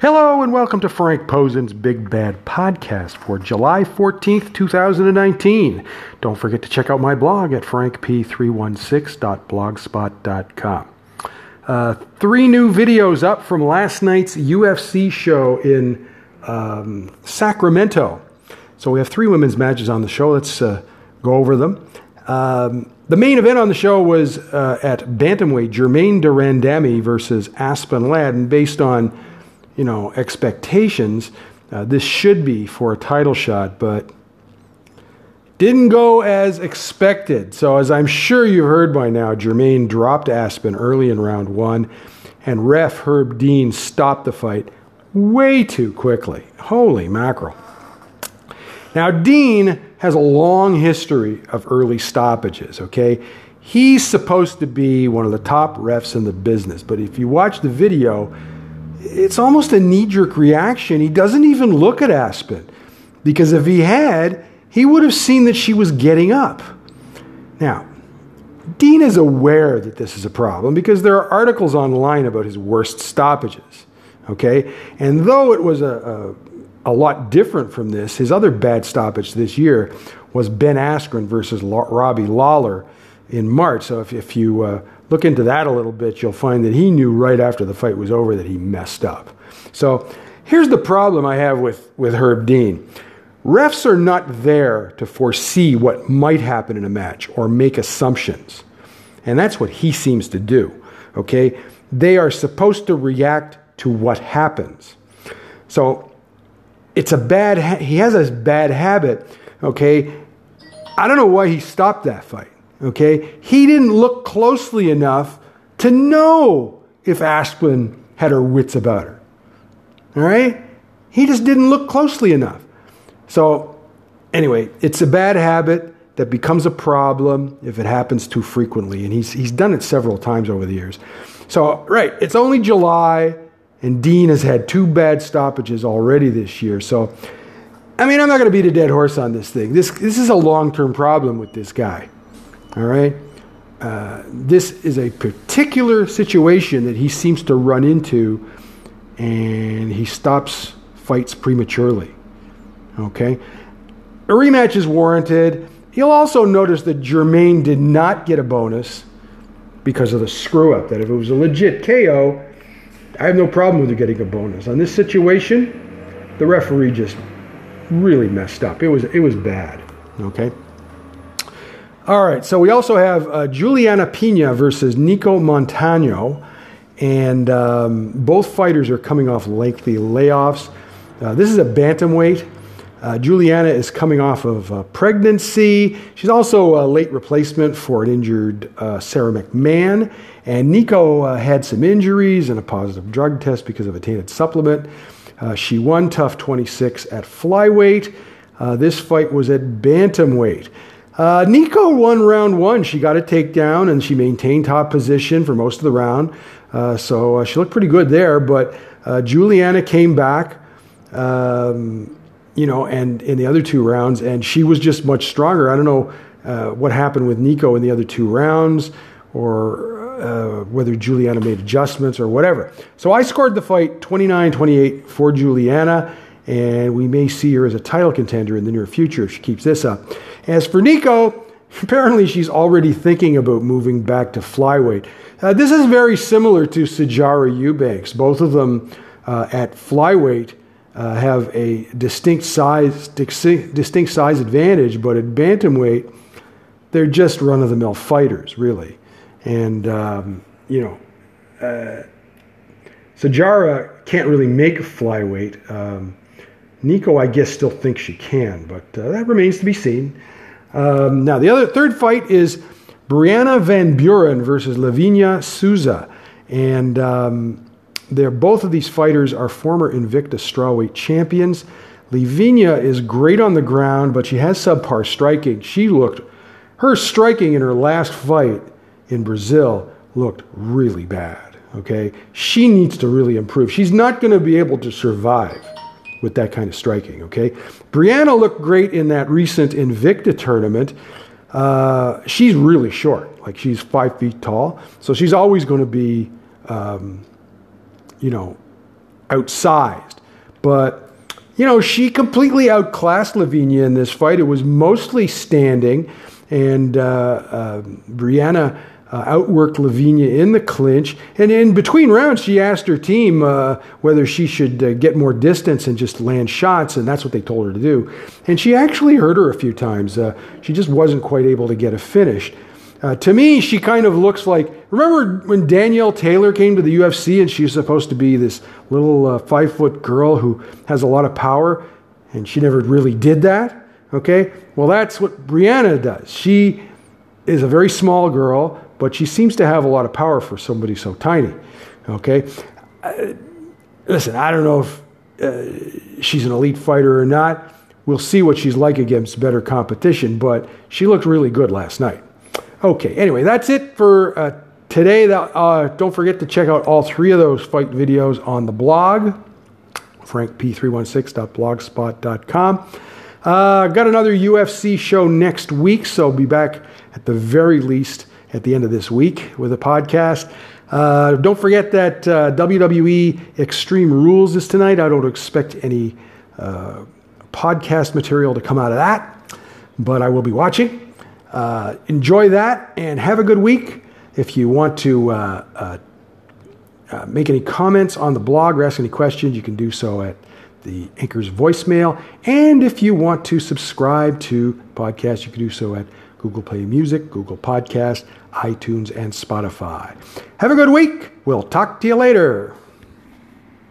Hello and welcome to Frank Posen's Big Bad Podcast for July 14th, 2019. Don't forget to check out my blog at frankp316.blogspot.com. Uh, three new videos up from last night's UFC show in um, Sacramento. So we have three women's matches on the show. Let's uh, go over them. Um, the main event on the show was uh, at bantamweight, Germaine de Randamie versus Aspen Ladd, and based on you know, expectations. Uh, this should be for a title shot, but didn't go as expected. So, as I'm sure you've heard by now, Germaine dropped Aspen early in round one, and ref Herb Dean stopped the fight way too quickly. Holy mackerel. Now, Dean has a long history of early stoppages, okay? He's supposed to be one of the top refs in the business, but if you watch the video, it's almost a knee jerk reaction. He doesn't even look at Aspen because if he had, he would have seen that she was getting up. Now, Dean is aware that this is a problem because there are articles online about his worst stoppages. Okay? And though it was a, a, a lot different from this, his other bad stoppage this year was Ben Askren versus Robbie Lawler in March. So if, if you. Uh, look into that a little bit, you'll find that he knew right after the fight was over that he messed up. So here's the problem I have with, with Herb Dean. Refs are not there to foresee what might happen in a match or make assumptions. And that's what he seems to do. Okay? They are supposed to react to what happens. So it's a bad, ha- he has a bad habit. Okay? I don't know why he stopped that fight. Okay? He didn't look closely enough to know if Aspen had her wits about her. All right? He just didn't look closely enough. So, anyway, it's a bad habit that becomes a problem if it happens too frequently. And he's, he's done it several times over the years. So, right, it's only July, and Dean has had two bad stoppages already this year. So, I mean, I'm not going to beat a dead horse on this thing. This, this is a long term problem with this guy. All right? Uh, this is a particular situation that he seems to run into, and he stops fights prematurely. Okay? A rematch is warranted. You'll also notice that Germaine did not get a bonus because of the screw up. That if it was a legit KO, I have no problem with getting a bonus. On this situation, the referee just really messed up. It was it was bad. Okay. All right, so we also have uh, Juliana Pena versus Nicco Montaño, and um, both fighters are coming off lengthy layoffs. Uh, this is a bantamweight. Uh, Juliana is coming off of uh, pregnancy. She's also a late replacement for an injured uh, Sara McMann. And Nicco uh, had some injuries and a positive drug test because of a tainted supplement. she won TUF 26 at flyweight. this fight was at bantamweight. Uh, Nicco won round one. She got a takedown and she maintained top position for most of the round. Uh, so uh, she looked pretty good there. But uh, Juliana came back, um, you know, and in the other two rounds, and she was just much stronger. I don't know uh, what happened with Nicco in the other two rounds or uh, whether Juliana made adjustments or whatever. So I scored the fight 29 28 for Juliana and we may see her as a title contender in the near future if she keeps this up. As for Nicco, apparently she's already thinking about moving back to flyweight. Uh, this is very similar to Sijara Eubanks. Both of them uh, at flyweight uh, have a distinct size, distinct size advantage, but at bantamweight, they're just run of the mill fighters, really. And, um, you know, uh, Sijara can't really make flyweight. Um, Nicco, I guess, still thinks she can, but uh, that remains to be seen. Um, now, the other third fight is Brianna Van Buren versus Lavinia Souza, and um, they're both of these fighters are former Invicta strawweight champions. Lavinia is great on the ground, but she has subpar striking. She looked her striking in her last fight in Brazil looked really bad. Okay, she needs to really improve. She's not going to be able to survive with that kind of striking, okay? Brianna looked great in that recent Invicta tournament. Uh, she's really short, like she's five feet tall, so she's always going to be, um, you know, outsized. But, you know, she completely outclassed Lavinia in this fight. It was mostly standing, and uh, uh, Brianna uh, outworked Lavinia in the clinch. And in between rounds, she asked her team uh, whether she should uh, get more distance and just land shots, and that's what they told her to do. And she actually hurt her a few times. Uh, she just wasn't quite able to get a finish. Uh, to me, she kind of looks like. Remember when Danielle Taylor came to the UFC and she was supposed to be this little uh, five foot girl who has a lot of power, and she never really did that? Okay? Well, that's what Brianna does. She is a very small girl, but she seems to have a lot of power for somebody so tiny. Okay? Uh, listen, I don't know if uh, she's an elite fighter or not. We'll see what she's like against better competition, but she looked really good last night. Okay, anyway, that's it for uh, today. Uh, don't forget to check out all three of those fight videos on the blog, frankp316.blogspot.com. Uh, got another UFC show next week, so be back at the very least at the end of this week with a podcast. Uh, don't forget that uh, WWE Extreme Rules is tonight. I don't expect any uh, podcast material to come out of that, but I will be watching. Uh, enjoy that and have a good week. If you want to uh, uh, make any comments on the blog or ask any questions, you can do so at the Anchor's voicemail. And if you want to subscribe to podcasts, you can do so at Google Play Music, Google Podcast, iTunes, and Spotify. Have a good week. We'll talk to you later.